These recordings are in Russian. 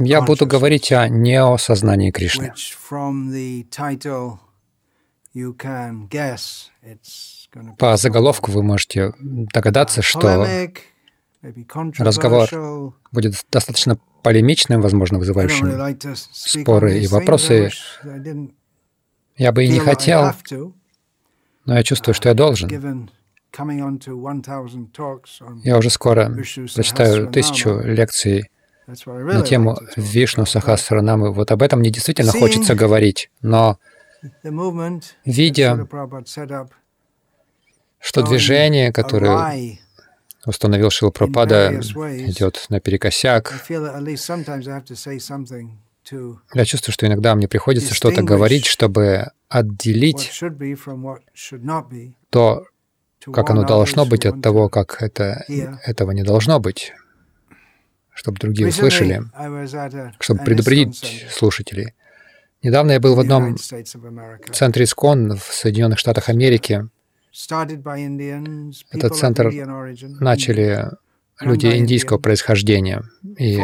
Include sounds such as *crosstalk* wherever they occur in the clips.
Я буду говорить о неосознании Кришны. По заголовку вы можете догадаться, что разговор будет достаточно полемичным, возможно, вызывающим споры и вопросы. Я бы и не хотел, но я чувствую, что я должен. Я уже скоро прочитаю тысячу лекций на тему Вишну Сахасранамы. Вот об этом мне действительно хочется говорить, но видя, что движение, которое установил Шилпрапада, идет наперекосяк, я чувствую, что иногда мне приходится что-то говорить, чтобы отделить то, как оно должно быть, от того, как это, этого не должно быть, чтобы другие услышали, чтобы предупредить слушателей. Недавно я был в одном центре ИСКОН в Соединенных Штатах Америки. Этот центр начали люди индийского происхождения, и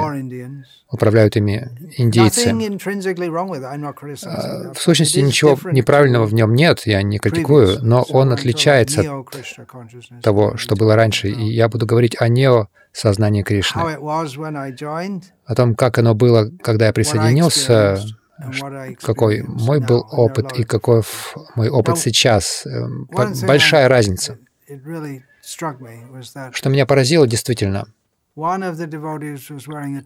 управляют ими индийцы. А, в сущности, ничего неправильного в нем нет, я не критикую, но он отличается от того, что было раньше, и я буду говорить о нео-сознании Кришны, о том, как оно было, когда я присоединился, какой мой был опыт и какой мой опыт сейчас. Эм, большая разница. Что меня поразило действительно,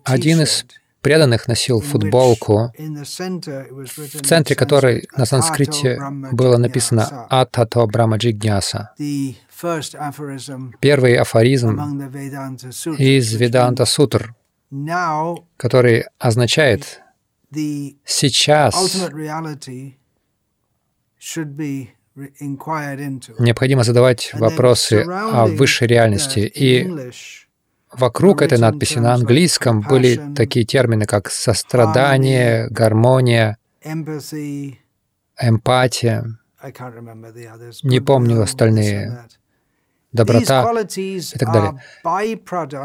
один из преданных носил футболку, в центре которой на санскрите было написано «Атато Брамаджигняса». Первый афоризм из Веданта Сутр, который означает «сейчас необходимо задавать вопросы о высшей реальности. И вокруг этой надписи на английском были такие термины, как сострадание, гармония, эмпатия. Не помню остальные доброта и так далее.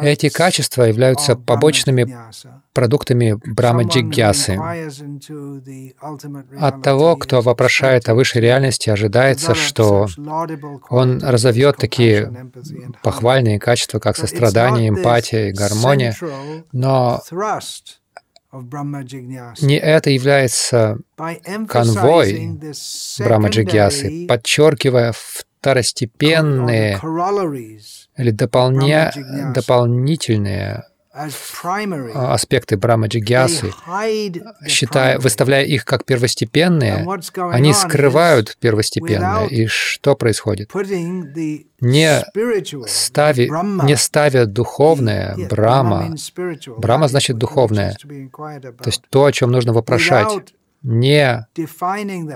Эти качества являются побочными продуктами Брахма Джигьясы. От того, кто вопрошает о высшей реальности, ожидается, что он разовьет такие похвальные качества, как сострадание, эмпатия и гармония, но не это является конвой Брахма Джигьясы, подчеркивая второстепенные или дополня, дополнительные а, аспекты Брахма Джигьясы, считая, выставляя их как первостепенные, они скрывают первостепенное. И что происходит? Не, стави, не ставя духовное Брама, Брама значит духовное, то есть то, о чем нужно вопрошать, не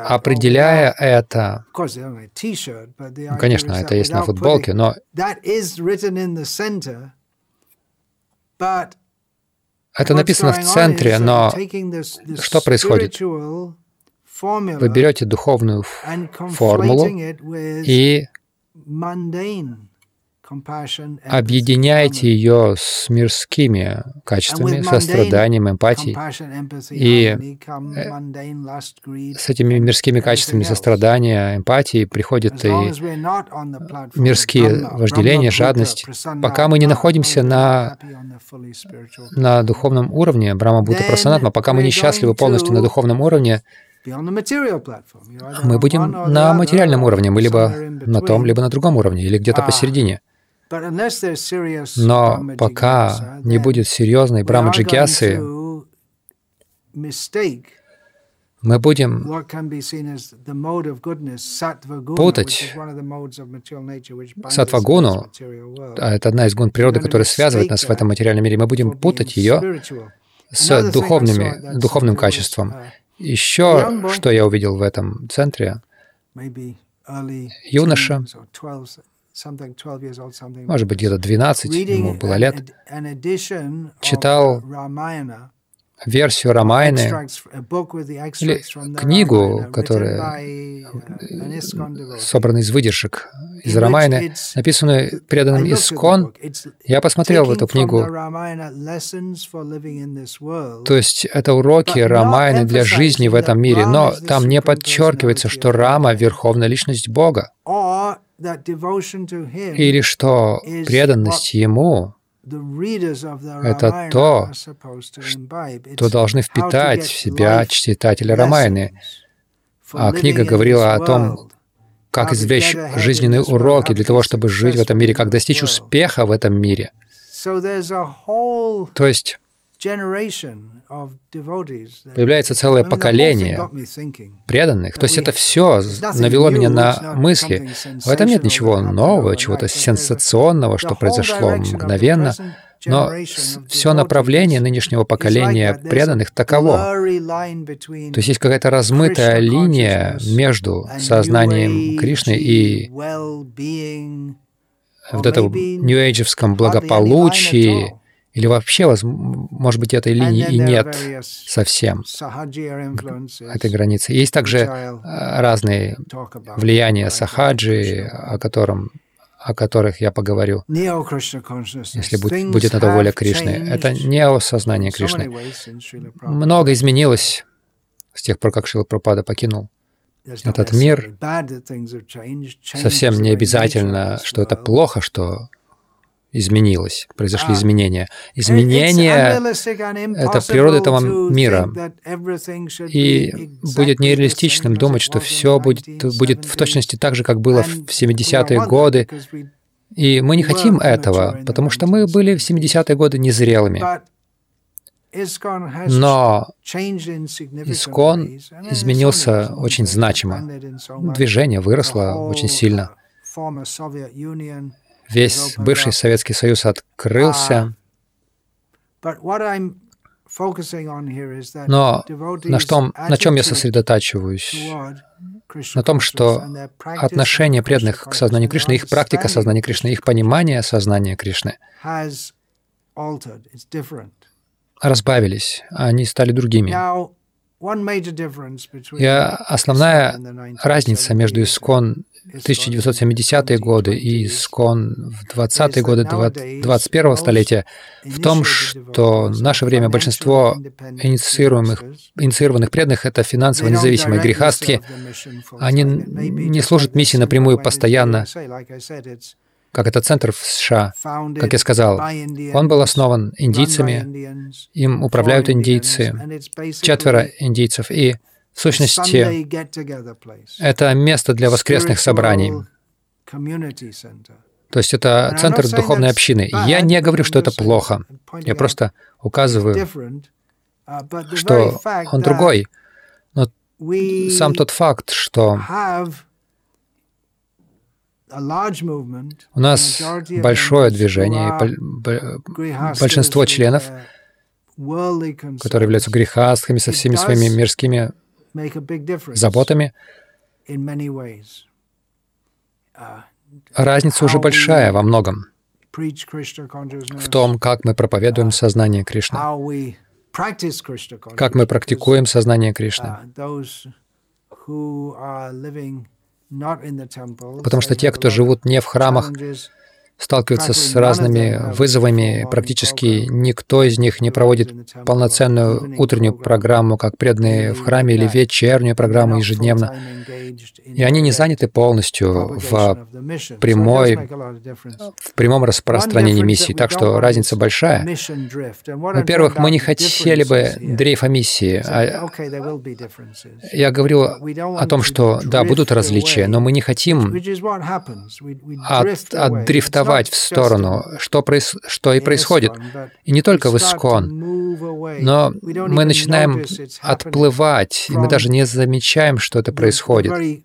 определяя это, ну, конечно, это есть на футболке, но это написано в центре, но что происходит? Вы берете духовную формулу и объединяйте ее с мирскими качествами, состраданием, эмпатией. И э, с этими мирскими качествами сострадания, эмпатии приходят и мирские вожделения, жадность. Пока мы не находимся на, на духовном уровне, Брама Бхута Прасанатма, пока мы несчастливы полностью на духовном уровне, мы будем на материальном уровне, мы либо на том, либо на другом уровне, или где-то посередине. Но пока не будет серьезной Брамаджигясы, мы будем путать сатвагуну, а это одна из гун природы, которая связывает нас в этом материальном мире, мы будем путать ее с духовными, духовным качеством. Uh, Еще что я увидел в этом центре, юноша, может быть, где-то 12 ему было лет, читал версию Рамайны или книгу, которая собрана из выдержек из Рамайны, написанную преданным Искон. Я посмотрел в эту книгу. То есть это уроки Рамайны для жизни в этом мире, но там не подчеркивается, что Рама — верховная личность Бога. Или что преданность Ему это то, что должны впитать в себя читатели Рамайны. А книга говорила о том, как извлечь жизненные уроки для того, чтобы жить в этом мире, как достичь успеха в этом мире. То есть появляется целое поколение преданных. То есть это все навело меня на мысли. В этом нет ничего нового, чего-то сенсационного, что произошло мгновенно. Но все направление нынешнего поколения преданных таково. То есть есть какая-то размытая линия между сознанием Кришны и вот этом нью-эйджевском благополучии, или вообще, может быть, этой линии и нет совсем, этой границы. Есть также э, разные влияния сахаджи, о, котором, о которых я поговорю, если будет, будет на то воля Кришны. Это неосознание Кришны. Много изменилось с тех пор, как Шила Пропада покинул этот мир. Совсем не обязательно, что это плохо, что изменилось, произошли ah. изменения. Изменения — это природа этого мира. И будет нереалистичным думать, что все будет, будет в точности так же, как было в 70-е годы. И мы не хотим этого, потому что мы были в 70-е годы незрелыми. Но Искон изменился очень значимо. Движение выросло очень сильно весь бывший Советский Союз открылся. Но на, что, на чем я сосредотачиваюсь? На том, что отношение преданных к сознанию Кришны, их практика сознания Кришны, их понимание сознания Кришны разбавились, они стали другими. И основная разница между искон 1970-е годы и искон в 20-е годы 21-го столетия в том, что в наше время большинство инициируемых, инициированных преданных — это финансово независимые грехастки. Они не служат миссии напрямую постоянно, как это центр в США. Как я сказал, он был основан индийцами, им управляют индийцы, четверо индийцев, и в сущности, это место для воскресных собраний. То есть это центр духовной общины. Я не говорю, что это плохо. Я просто указываю, uh, что он другой. Но сам тот факт, что у нас большое движение, большинство членов, которые являются грехастхами со всеми своими мирскими заботами, uh, разница уже большая во многом в том, как мы проповедуем uh, сознание Кришны, как мы практикуем сознание Кришны. Потому что те, кто живут не в храмах, сталкиваются с разными вызовами. Практически никто из них не проводит полноценную утреннюю программу, как преданные в храме, или вечернюю программу ежедневно. И они не заняты полностью в, прямой, в прямом распространении миссии, так что разница большая. Во-первых, мы не хотели бы дрейфа миссии. А я говорю о том, что да, будут различия, но мы не хотим от, отдрифтовать в сторону, что, проис, что и происходит. И не только в Искон, но мы начинаем отплывать, и мы даже не замечаем, что это происходит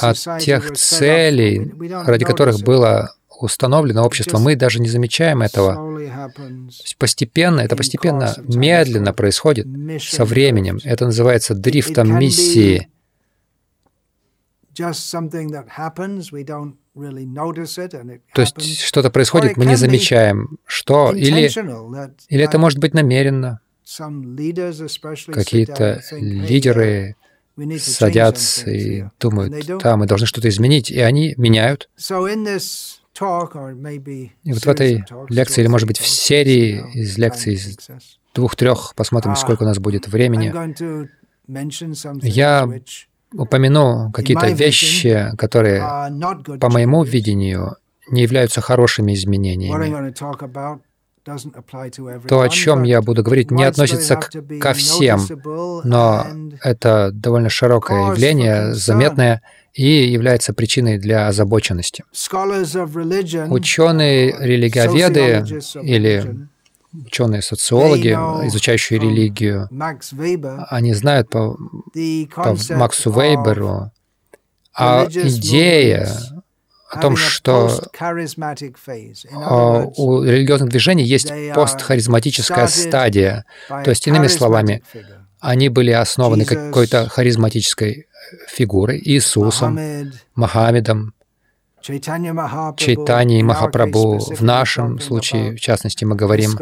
от тех целей, ради которых было установлено общество, мы даже не замечаем этого. Постепенно, это постепенно, медленно происходит со временем. Это называется дрифтом миссии. То есть что-то происходит, мы не замечаем, что или, или это может быть намеренно. Какие-то лидеры садятся и думают, да, мы должны что-то изменить, и они меняют. И вот в этой лекции, или, может быть, в серии из лекций, из двух-трех, посмотрим, сколько у нас будет времени, я упомяну какие-то вещи, которые, по моему видению, не являются хорошими изменениями. То, о чем я буду говорить, не относится к, ко всем, но это довольно широкое явление, заметное, и является причиной для озабоченности. Ученые религиоведы или ученые социологи, изучающие религию, они знают по, по Максу Вейберу, а идея о том, что у религиозных движений есть постхаризматическая стадия. То есть, иными словами, они были основаны какой-то харизматической фигурой, Иисусом, Мохаммедом, Чайтани и Махапрабху. В нашем случае, в частности, мы говорим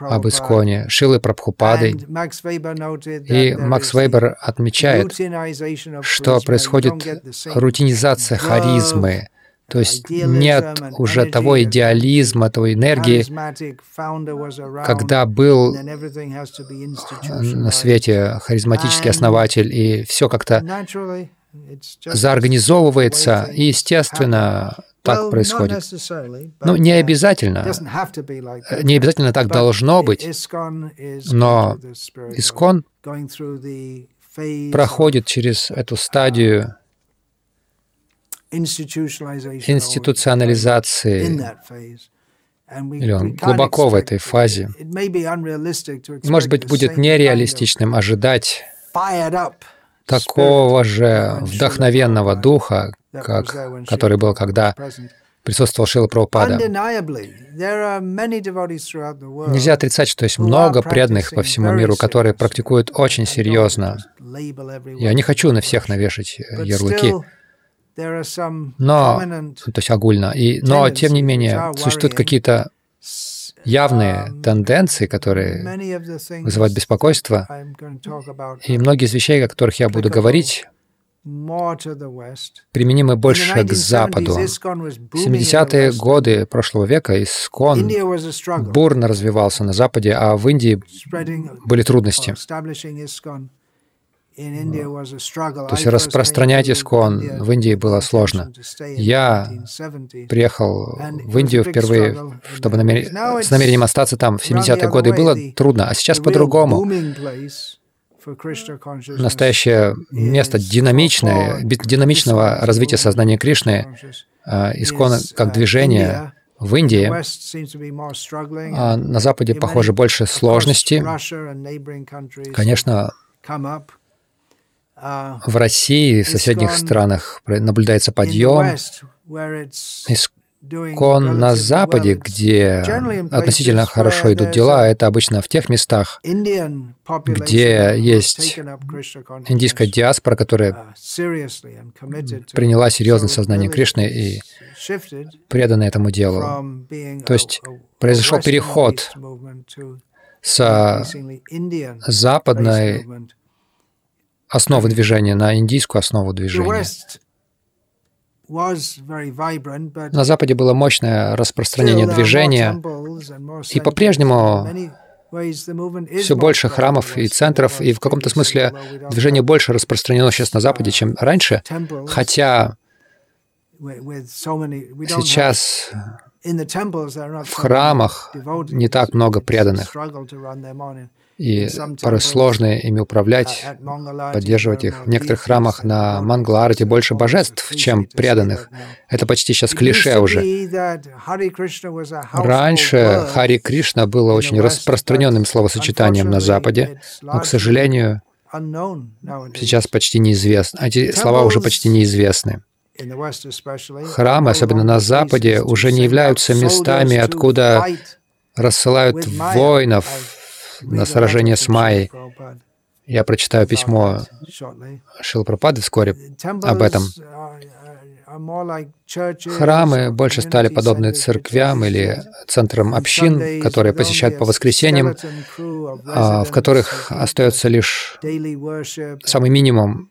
об Исконе, Шилы Прабхупадой. И Макс Вейбер отмечает, что происходит рутинизация харизмы, то есть нет уже того идеализма, той энергии, когда был на свете харизматический основатель, и все как-то заорганизовывается, и, естественно, так происходит. Ну, не обязательно. Не обязательно так должно быть, но Искон проходит через эту стадию институционализации, или он глубоко в этой фазе. Может быть, будет нереалистичным ожидать такого же вдохновенного духа, как, который был, когда присутствовал Шила Прабхупада. Нельзя отрицать, что есть много преданных по всему миру, которые практикуют очень серьезно. Я не хочу на всех навешать ярлыки, но, то есть огульно, и, но тем не менее существуют какие-то явные тенденции, которые вызывают беспокойство, и многие из вещей, о которых я буду говорить, применимы больше к Западу. В 70-е годы прошлого века Искон бурно развивался на Западе, а в Индии были трудности. То есть распространять искон в Индии было сложно. Я приехал в Индию впервые, чтобы намер... с намерением остаться там в 70-е годы, и было трудно, а сейчас по-другому. Настоящее место динамичное, динамичного развития сознания Кришны, а, искон как движение в Индии, а на Западе, похоже, больше сложностей. Конечно, в России и в соседних странах наблюдается подъем. Искон на Западе, где относительно хорошо идут дела, это обычно в тех местах, где есть индийская диаспора, которая приняла серьезное сознание Кришны и предана этому делу. То есть произошел переход с западной основы движения, на индийскую основу движения. На Западе было мощное распространение движения, и по-прежнему все больше храмов и центров, и в каком-то смысле движение больше распространено сейчас на Западе, чем раньше, хотя сейчас в храмах не так много преданных и порой сложно ими управлять, поддерживать их. В некоторых храмах на Мангаларате больше божеств, чем преданных. Это почти сейчас клише уже. Раньше Хари Кришна было очень распространенным словосочетанием на Западе, но, к сожалению, сейчас почти неизвестно. Эти слова уже почти неизвестны. Храмы, особенно на Западе, уже не являются местами, откуда рассылают воинов, на сражение с Майей. Я прочитаю письмо Шилпрапады вскоре об этом. Храмы больше стали подобны церквям или центрам общин, которые посещают по воскресеньям, а, в которых остается лишь самый минимум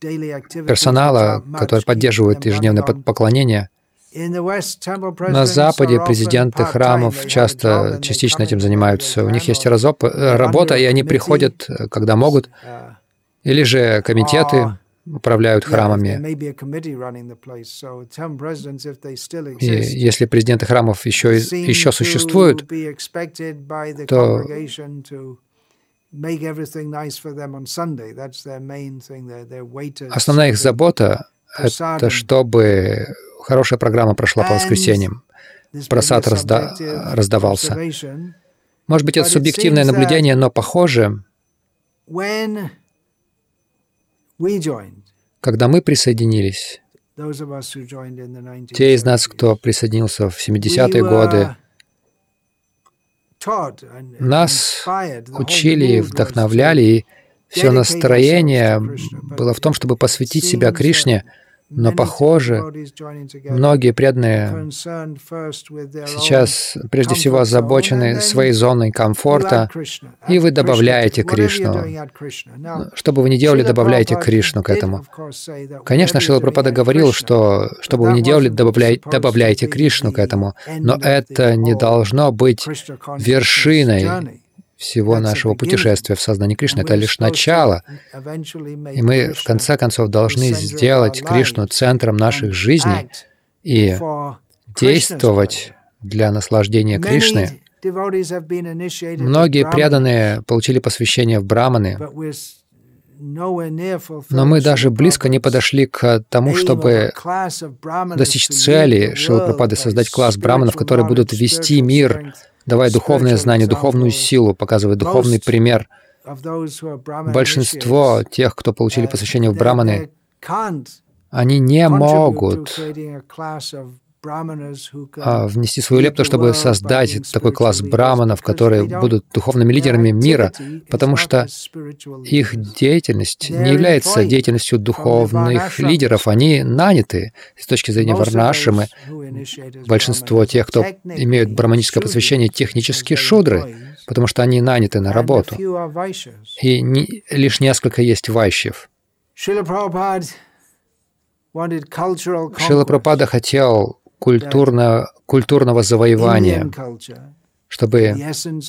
персонала, который поддерживает ежедневное поклонение. На Западе президенты храмов часто частично этим занимаются. У них есть работа, и они приходят, когда могут, или же комитеты управляют храмами. И если президенты храмов еще, еще существуют, то основная их забота — это чтобы хорошая программа прошла по воскресеньям, просад разда раздавался. Может быть, это субъективное наблюдение, но похоже, когда мы присоединились, те из нас, кто присоединился в 70-е годы, нас учили вдохновляли, и все настроение было в том, чтобы посвятить себя Кришне — но, похоже, многие преданные сейчас прежде всего озабочены своей зоной комфорта, и вы добавляете Кришну. Что бы вы ни делали, добавляйте Кришну к этому. Конечно, Шила Пропада говорил, что что бы вы ни делали, добавляй, добавляйте Кришну к этому, но это не должно быть вершиной всего нашего путешествия в сознании Кришны. Это лишь начало. И мы, в конце концов, должны сделать Кришну центром наших жизней и действовать для наслаждения Кришны. Многие преданные получили посвящение в браманы, но мы даже близко не подошли к тому, чтобы достичь цели Шилапрапады, создать класс браманов, которые будут вести мир давая духовное знание, духовную силу, показывая духовный пример. Большинство тех, кто получили посвящение в браманы, они не могут внести свою лепту, чтобы создать такой класс браманов, которые будут духовными лидерами мира, потому что их деятельность не является деятельностью духовных лидеров, они наняты с точки зрения варнашимы. Большинство тех, кто имеют браманическое посвящение, технически шудры, потому что они наняты на работу. И не, лишь несколько есть вайщев. Шила Прабхупада хотел культурно, культурного завоевания, чтобы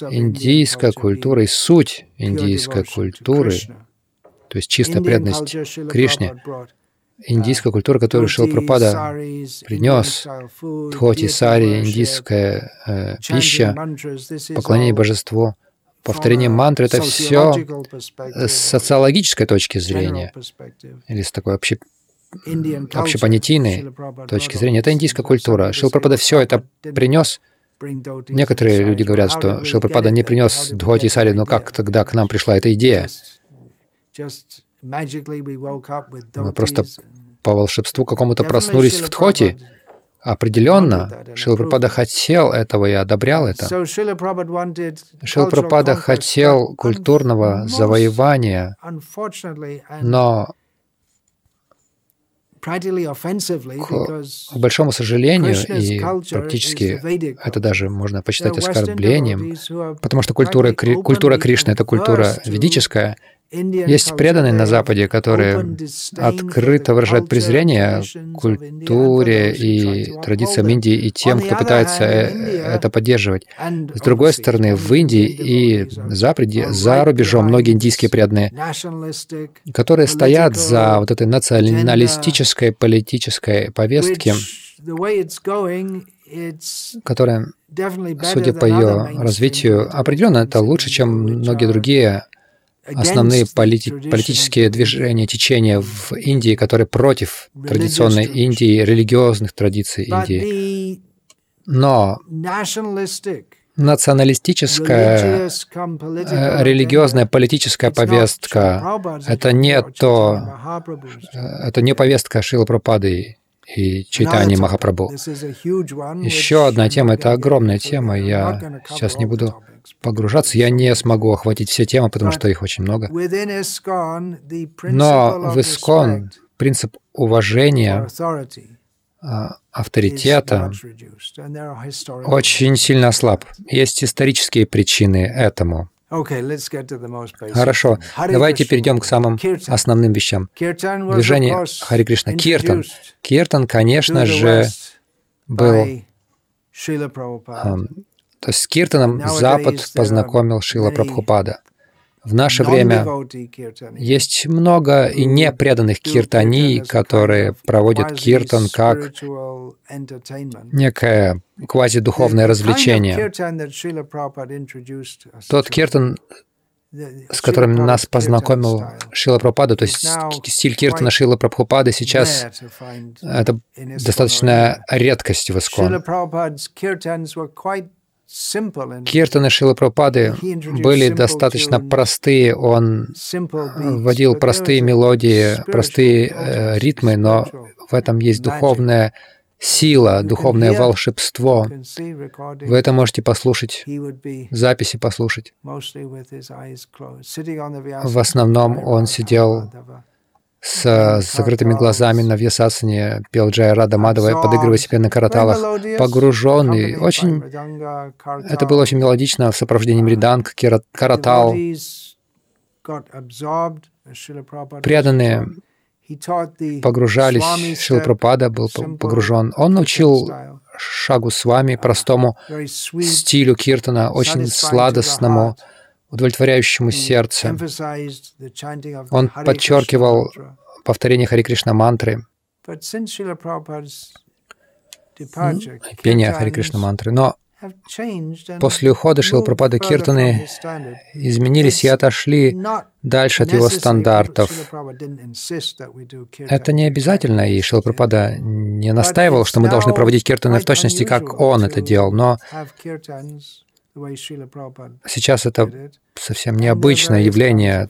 индийская культура и суть индийской культуры, то есть чистая преданность Кришне, индийская культура, которую Шилпрапада принес, дхоти, сари, индийская э, пища, поклонение божеству, повторение мантры — это все с социологической точки зрения, или с такой общей общепонятийной точки зрения, это индийская культура. Шилпрапада все это принес. Некоторые люди говорят, что Шилпрапада не принес Дхоти Сари, но как тогда к нам пришла эта идея? Мы просто по волшебству какому-то проснулись в Дхоти. Определенно, Шилпрапада хотел этого и одобрял это. Шилпрапада хотел культурного завоевания, но к большому сожалению, и практически это даже можно посчитать оскорблением, потому что культура, культура Кришны — это культура ведическая, есть преданные на Западе, которые открыто выражают презрение культуре и традициям Индии и тем, кто пытается э, это поддерживать. С другой стороны, в Индии и Западе, за рубежом многие индийские преданные, которые стоят за вот этой националистической политической повестки, которая, судя по ее развитию, определенно это лучше, чем многие другие основные полити политические движения, течения в Индии, которые против традиционной Индии, религиозных традиций Индии. Но националистическая, э, религиозная, политическая повестка — это не то, э, это не повестка Шила Пропады и Чайтани Махапрабху. Еще одна тема — это огромная тема. Я сейчас не буду погружаться. Я не смогу охватить все темы, потому что их очень много. Но в Искон принцип уважения, а, авторитета очень сильно ослаб. Есть исторические причины этому. Хорошо, давайте перейдем к самым основным вещам. Движение Хари Кришна. Киртан. Киртан, конечно же, был... То есть с Киртаном Запад познакомил Шила Прабхупада. В наше время есть много и непреданных киртаний, которые проводят киртан как некое квазидуховное развлечение. Тот киртан, с которым нас познакомил Шила Прабхупада, то есть стиль киртана Шила Прабхупады сейчас это достаточная редкость в Искон. Киртаны Шилы Прабхупады были достаточно простые, он вводил простые мелодии, простые э, ритмы, но в этом есть духовная сила, духовное волшебство. Вы это можете послушать, записи послушать. В основном он сидел с закрытыми глазами на Вьясасане пел Джая Рада Мадова, подыгрывая себе на караталах, погруженный. Очень... Это было очень мелодично в сопровождении мриданг, каратал. Преданные погружались, Шилапрапада был погружен. Он научил шагу с вами, простому стилю киртана, очень сладостному, удовлетворяющему сердце. Он подчеркивал повторение Хари Кришна мантры, пение Хари Кришна мантры. Но После ухода Шилпрапада Киртаны изменились и отошли дальше от его стандартов. Это не обязательно, и Шилпрапада не настаивал, что мы должны проводить киртаны в точности, как он это делал, но Сейчас это совсем необычное явление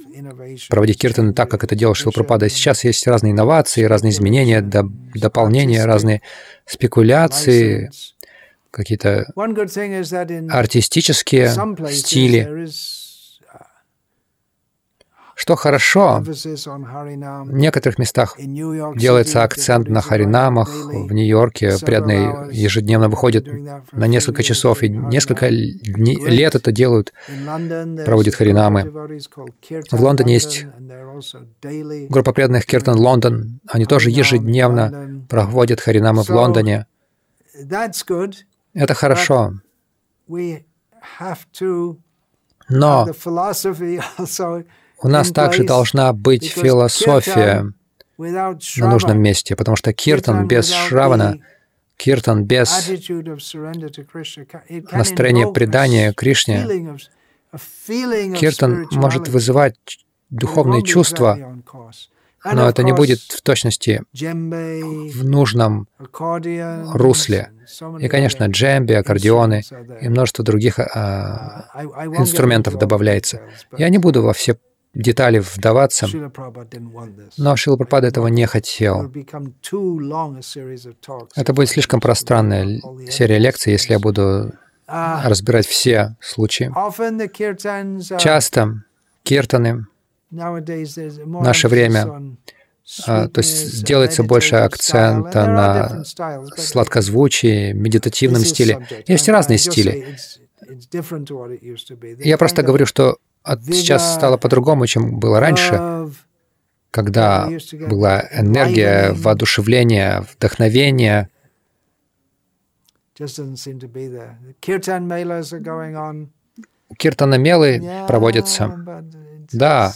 проводить киртаны так, как это делал Шилпрапада. Сейчас есть разные инновации, разные изменения, дополнения, разные спекуляции, какие-то артистические стили. Что хорошо, в некоторых местах делается акцент на харинамах. В Нью-Йорке преданные ежедневно выходят на несколько часов, и несколько лет это делают, проводят харинамы. В Лондоне есть группа преданных Киртан Лондон. Они тоже ежедневно проводят харинамы в Лондоне. Это хорошо. Но *laughs* у нас также должна быть философия на нужном месте, потому что киртан без шравана, киртан без настроения предания Кришне, киртан может вызывать духовные чувства, но это не будет в точности в нужном русле. И, конечно, джемби, аккордеоны и множество других а, инструментов добавляется. Я не буду во все детали вдаваться, но Шила Прабхупада этого не хотел. Это будет слишком пространная серия лекций, если я буду разбирать все случаи. Часто киртаны в наше время а, то есть делается больше акцента на сладкозвучии, медитативном стиле. Есть разные стили. Я просто говорю, что сейчас стало по-другому, чем было раньше, когда была энергия, воодушевление, вдохновение. Киртана-мелы проводятся. Да,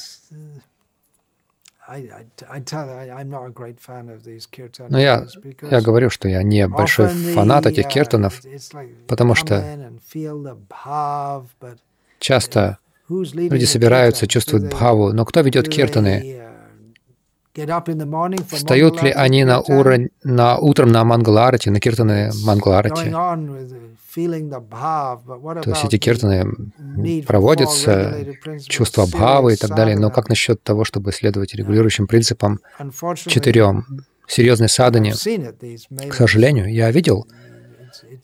но я, я говорю, что я не большой фанат этих киртанов, потому что часто люди собираются, чувствуют бхаву, но кто ведет киртаны? Встают ли они на, уровень, на утром на Мангаларати, на киртаны Мангаларати? То есть эти киртаны проводятся, чувство бхавы и так далее. Но как насчет того, чтобы следовать регулирующим принципам четырем? серьезной садхане, к сожалению, я видел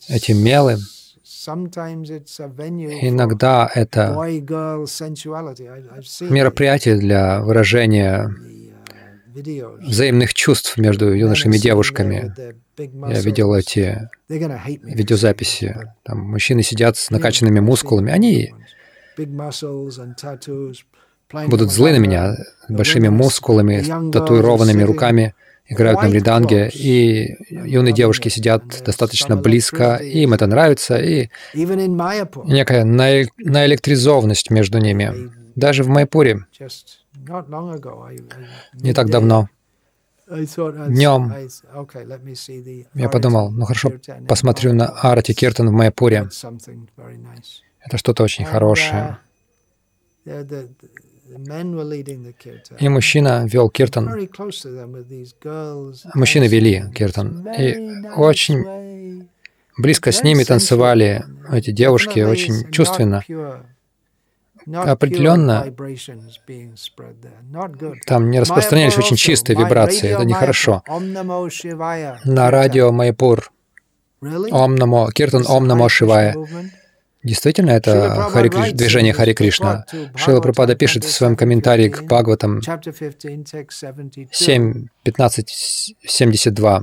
эти мелы. Иногда это мероприятие для выражения взаимных чувств между юношами и девушками. Я видел эти видеозаписи. Там мужчины сидят с накачанными мускулами. Они будут злы на меня, большими мускулами, татуированными руками, играют на мриданге, и юные девушки сидят достаточно близко, и им это нравится, и некая наэлектризованность между ними. Даже в Майпуре не так давно, днем, я подумал, ну хорошо, посмотрю на Арати Киртан в Майпуре. Это что-то очень хорошее. И мужчина вел киртан. Мужчины вели киртан. И очень близко с ними танцевали эти девушки, очень чувственно. Определенно, там не распространялись очень чистые вибрации, это нехорошо. На радио Майпур. Ом Намо, Киртан Ом Намо Шивая Действительно, это Хари Криш... движение Хари Кришна. Шила Прабхада пишет в своем комментарии к Бхагаватам 7, 15, 72.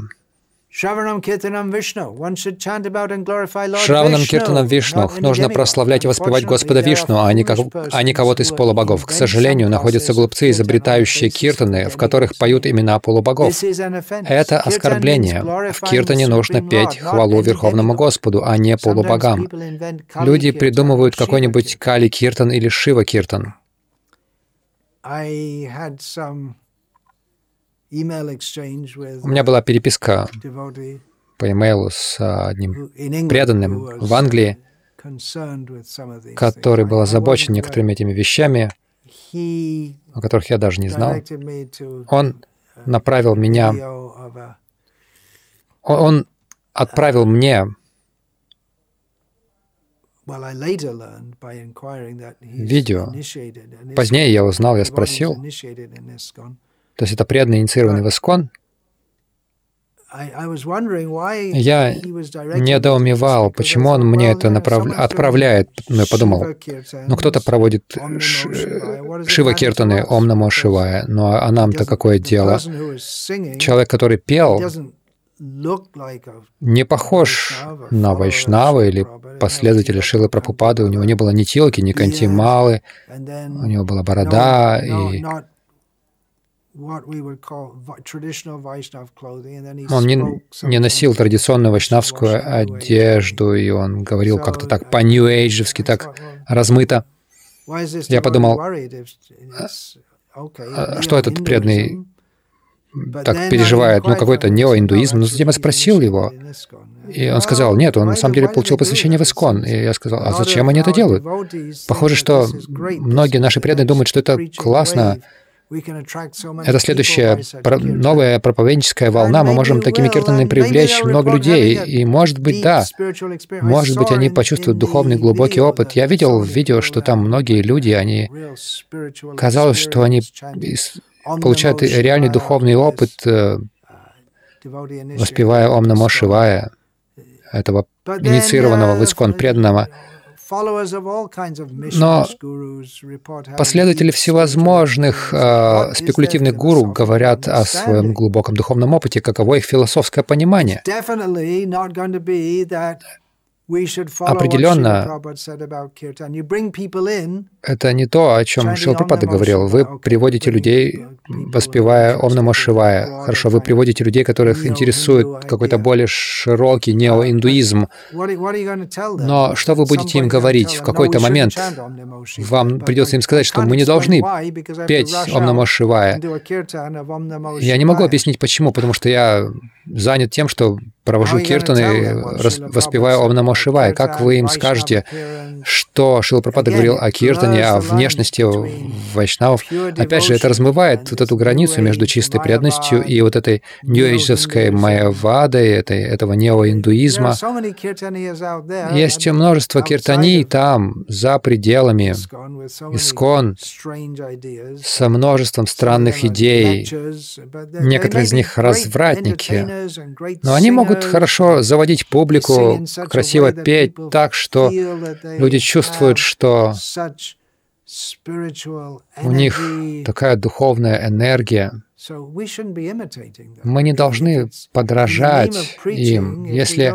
Шраванам Киртанам Вишну нужно прославлять и воспевать Господа Вишну, а не, как, а не кого-то из полубогов. К сожалению, находятся глупцы, изобретающие киртаны, в которых поют имена полубогов. Это оскорбление. В киртане нужно петь хвалу Верховному Господу, а не полубогам. Люди придумывают какой-нибудь Кали Киртан или Шива Киртан. У меня была переписка по имейлу с одним преданным в Англии, который был озабочен некоторыми этими вещами, о которых я даже не знал. Он направил меня, он отправил мне видео. Позднее я узнал, я спросил, то есть это преданный, инициированный в Искон, я недоумевал, почему он мне это направ... отправляет. Ну, я подумал, ну кто-то проводит ш... Шива Киртаны, Ом Намо Шивая, ну а, нам-то какое дело? Человек, который пел, не похож на Вайшнава или последователя Шилы Прабхупады. У него не было ни тилки, ни кантималы, у него была борода, и он не, не носил традиционную вайшнавскую одежду, и он говорил как-то так по-нью-эйджевски, так размыто. Я подумал, а, а что этот преданный так переживает, ну, какой-то неоиндуизм. Но затем я спросил его, и он сказал, нет, он на самом деле получил посвящение в Искон. И я сказал, а зачем они это делают? Похоже, что многие наши преданные думают, что это классно это следующая новая проповедническая волна. Мы можем такими киртанами привлечь много людей. И, может быть, да, может быть, они почувствуют духовный глубокий опыт. Я видел в видео, что там многие люди, они... Казалось, что они получают реальный духовный опыт, э, воспевая Ом Намо Шивая, этого инициированного в искон преданного. Но последователи всевозможных э, спекулятивных гуру говорят о своем глубоком духовном опыте, каково их философское понимание. Определенно, это не то, о чем Шилпрапада говорил. Вы приводите людей, воспевая Ом Намо Шивая. Хорошо, вы приводите людей, которых интересует какой-то более широкий неоиндуизм. Но что вы будете им говорить в какой-то момент? Вам придется им сказать, что мы не должны петь Ом Намо Шивая. Я не могу объяснить, почему, потому что я занят тем, что провожу киртаны, воспеваю Ом Намо. Как вы им скажете, что Шилапрапада говорил о киртане, о внешности вайшнавов? Опять же, это размывает вот эту границу между чистой преданностью и вот этой нью-эйджевской майявадой, этой, этого неоиндуизма. Есть множество киртаний там, за пределами искон, со множеством странных идей. Некоторые из них развратники, но они могут хорошо заводить публику, красиво петь так, что люди чувствуют, что у них такая духовная энергия. Мы не должны подражать им. Если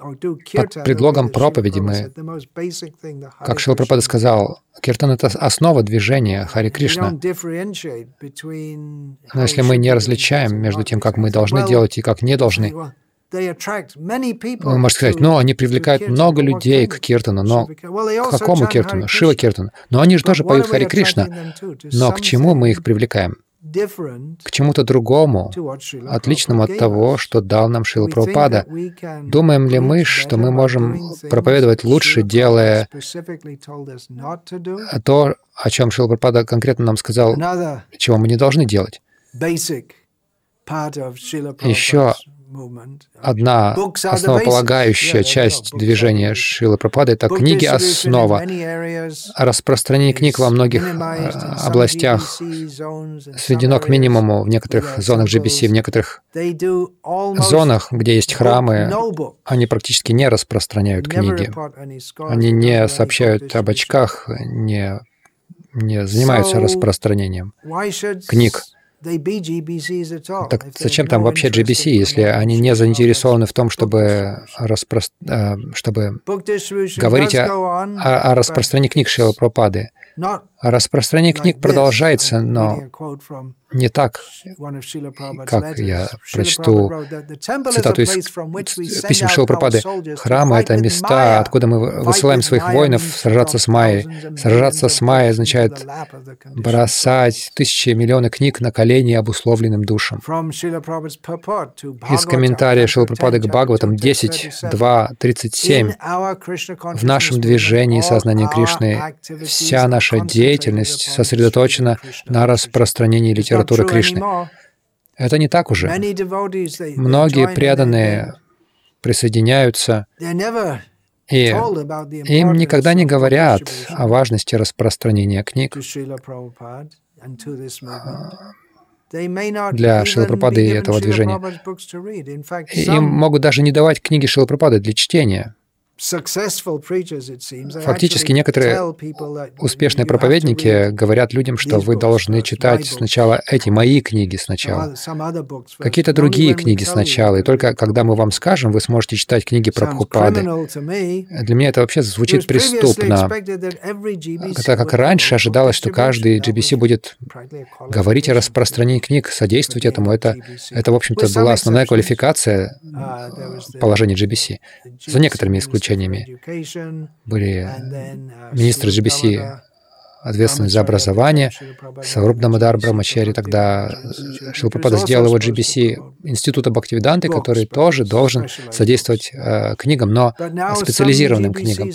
под предлогом проповеди мы, как Шилапрапада сказал, киртан — это основа движения Хари Кришна. Но если мы не различаем между тем, как мы должны делать и как не должны, вы можете сказать, ну, они привлекают много людей к киртану, но к какому киртану? Шива киртану. Но они же тоже поют Хари Кришна. Но к чему мы их привлекаем? к чему-то другому, отличному от того, что дал нам Шила Прабхупада. Думаем ли мы, что мы можем проповедовать лучше, делая то, о чем Шила Прабхупада конкретно нам сказал, чего мы не должны делать? Еще одна основополагающая часть движения Шилы Прабхупады — это книги «Основа». Распространение книг во многих э, областях. Сведено к минимуму в некоторых зонах GBC, в некоторых зонах, где есть храмы, они практически не распространяют книги. Они не сообщают об очках, не, не занимаются распространением книг. Так зачем там вообще GBC, если они не заинтересованы в том, чтобы, распро... Э, чтобы говорить о, о, о распространении книг Шила Пропады? Распространение книг продолжается, но не так, как я прочту цитату из писем Шилапрапады. Храмы — это места, откуда мы высылаем своих воинов сражаться с Майей. Сражаться с Майей означает бросать тысячи, миллионы книг на колени обусловленным душам. Из комментария Шилапрапады к Бхагаватам 10, 2, 37. В нашем движении сознания Кришны вся наша деятельность сосредоточена на распространении литературы Кришны. Это не так уже. Многие преданные присоединяются, и им никогда не говорят о важности распространения книг для Шилапрапады и этого движения. Им могут даже не давать книги Шилапрапады для чтения. Фактически некоторые успешные проповедники говорят людям, что вы должны читать сначала эти мои книги сначала, какие-то другие книги сначала, и только когда мы вам скажем, вы сможете читать книги про Прабхупады. Для меня это вообще звучит преступно, так как раньше ожидалось, что каждый GBC будет говорить о распространении книг, содействовать этому. Это, это в общем-то, была основная квалификация uh, положения GBC, за некоторыми исключениями исключениями. Были министры GBC ответственный за образование, Сауруб Дамадар Брамачари, тогда Шилпрапада сделал его GBC Института Бхактивиданты, который тоже должен содействовать э, книгам, но специализированным книгам.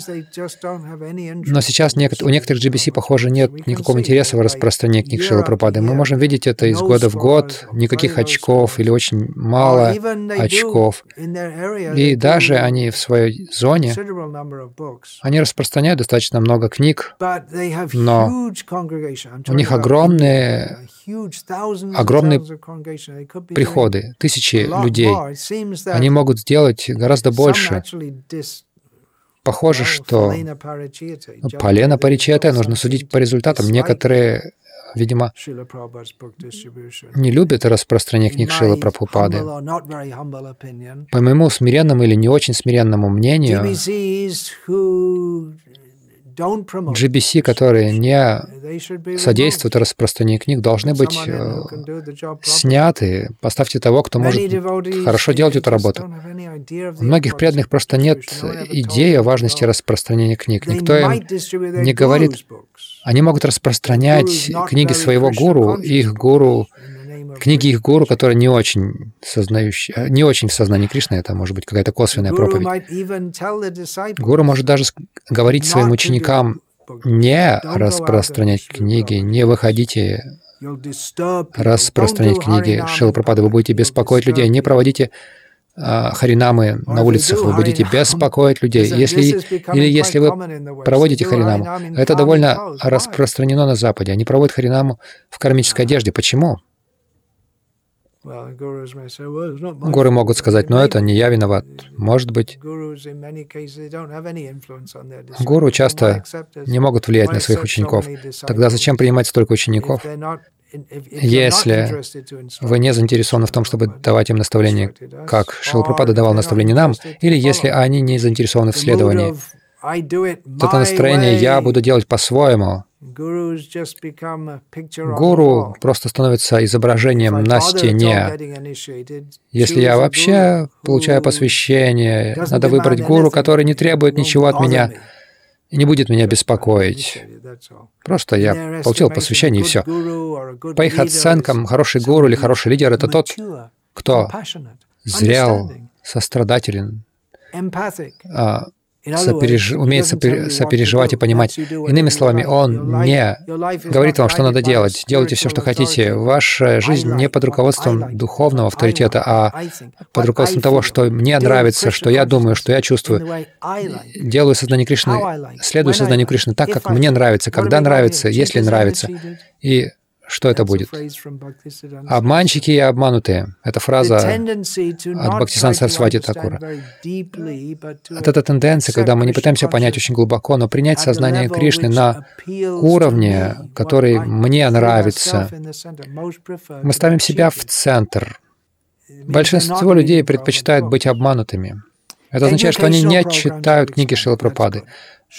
Но сейчас у некоторых GBC, похоже, нет никакого интереса в распространении книг Шилапрапады. Мы можем видеть это из года в год, никаких очков или очень мало очков. И даже они в своей зоне, они распространяют достаточно много книг, но у них огромные, огромные приходы, тысячи людей. Они могут сделать гораздо больше. Похоже, что ну, полена паричета нужно судить по результатам. Некоторые видимо, не любят распространение книг Шилы Прабхупады. По моему смиренному или не очень смиренному мнению, GBC, которые не содействуют распространению книг, должны быть э, сняты. Поставьте того, кто может хорошо делать эту работу. У многих преданных просто нет идеи о важности распространения книг. Никто им не говорит. Они могут распространять книги своего гуру, их гуру книги их гуру, которые не очень сознающие, э, не очень в сознании Кришны, это может быть какая-то косвенная проповедь. Гуру может даже говорить своим ученикам не распространять книги, не выходите распространять книги Шила Пропады, вы будете беспокоить людей, не проводите а, харинамы на улицах, вы будете беспокоить людей. Если, или если вы проводите харинаму, это довольно распространено на Западе. Они проводят харинаму в кармической одежде. Почему? Гуры могут сказать, но это не я виноват. Может быть, гуру часто не могут влиять на своих учеников. Тогда зачем принимать столько учеников? Если вы не заинтересованы в том, чтобы давать им наставления, как Шилапрапада давал наставления нам, или если они не заинтересованы в следовании, то это настроение «я буду делать по-своему», Гуру просто становится изображением на стене. Если я вообще получаю посвящение, надо выбрать гуру, который не требует ничего от меня и не будет меня беспокоить. Просто я получил посвящение, и все. По их оценкам, хороший гуру или хороший лидер — это тот, кто зрел, сострадателен, сопереж... умеет сопер... сопереживать и понимать. Иными словами, он не говорит вам, что надо делать. Делайте все, что хотите. Ваша жизнь не под руководством духовного авторитета, а под руководством того, что мне нравится, что я думаю, что я чувствую. Делаю сознание Кришны, следую сознанию Кришны так, как мне нравится, когда нравится, если нравится. И что это будет? Обманщики и обманутые. Это фраза от Бхактисан Сарсвати Такура. Вот эта тенденция, когда мы не пытаемся понять очень глубоко, но принять сознание Кришны на уровне, который мне нравится. Мы ставим себя в центр. Большинство людей предпочитают быть обманутыми. Это означает, что они не читают книги Шилапрапады.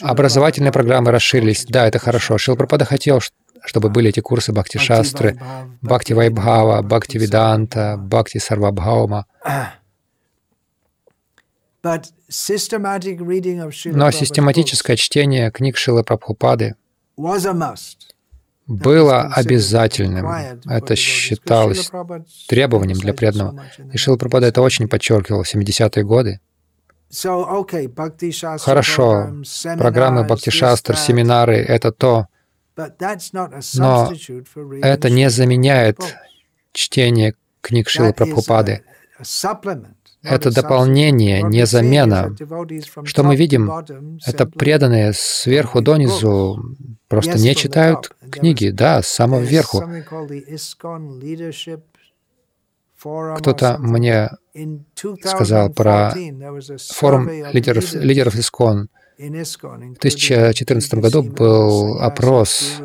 Образовательные программы расширились. Да, это хорошо. Шилапрапада хотел, чтобы были эти курсы Бхакти Шастры, Бхакти Вайбхава, Бхакти Веданта, Бхакти Сарвабхаума. Но систематическое чтение книг Шилы Прабхупады было обязательным. Это считалось требованием для преданного. И Шила Прабхупада это очень подчеркивал в 70-е годы. Хорошо, программы Бхакти Шастр, семинары — это то, но это не заменяет чтение книг Шилы Прабхупады. Это дополнение, не замена. Что мы видим, это преданные сверху донизу просто не читают книги, да, с самого верху. Кто-то мне сказал про форум лидеров, лидеров Искон. В 2014 году был опрос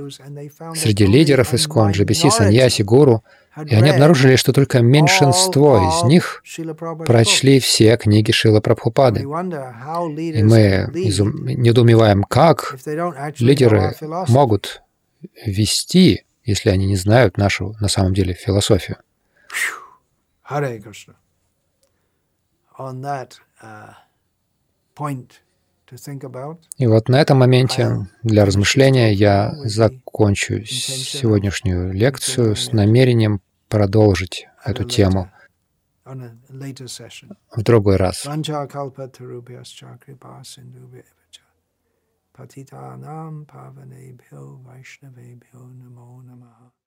среди лидеров Искон, GBC, Саньяси, Гуру, и они обнаружили, что только меньшинство из них прочли все книги Шила Прабхупады. И мы изум... недоумеваем, как лидеры могут вести, если они не знают нашу, на самом деле, философию. И вот на этом моменте для размышления я закончу сегодняшнюю лекцию с намерением продолжить эту тему. в другой раз. Patitanam pavanebhyo vaishnavebhyo namo namaha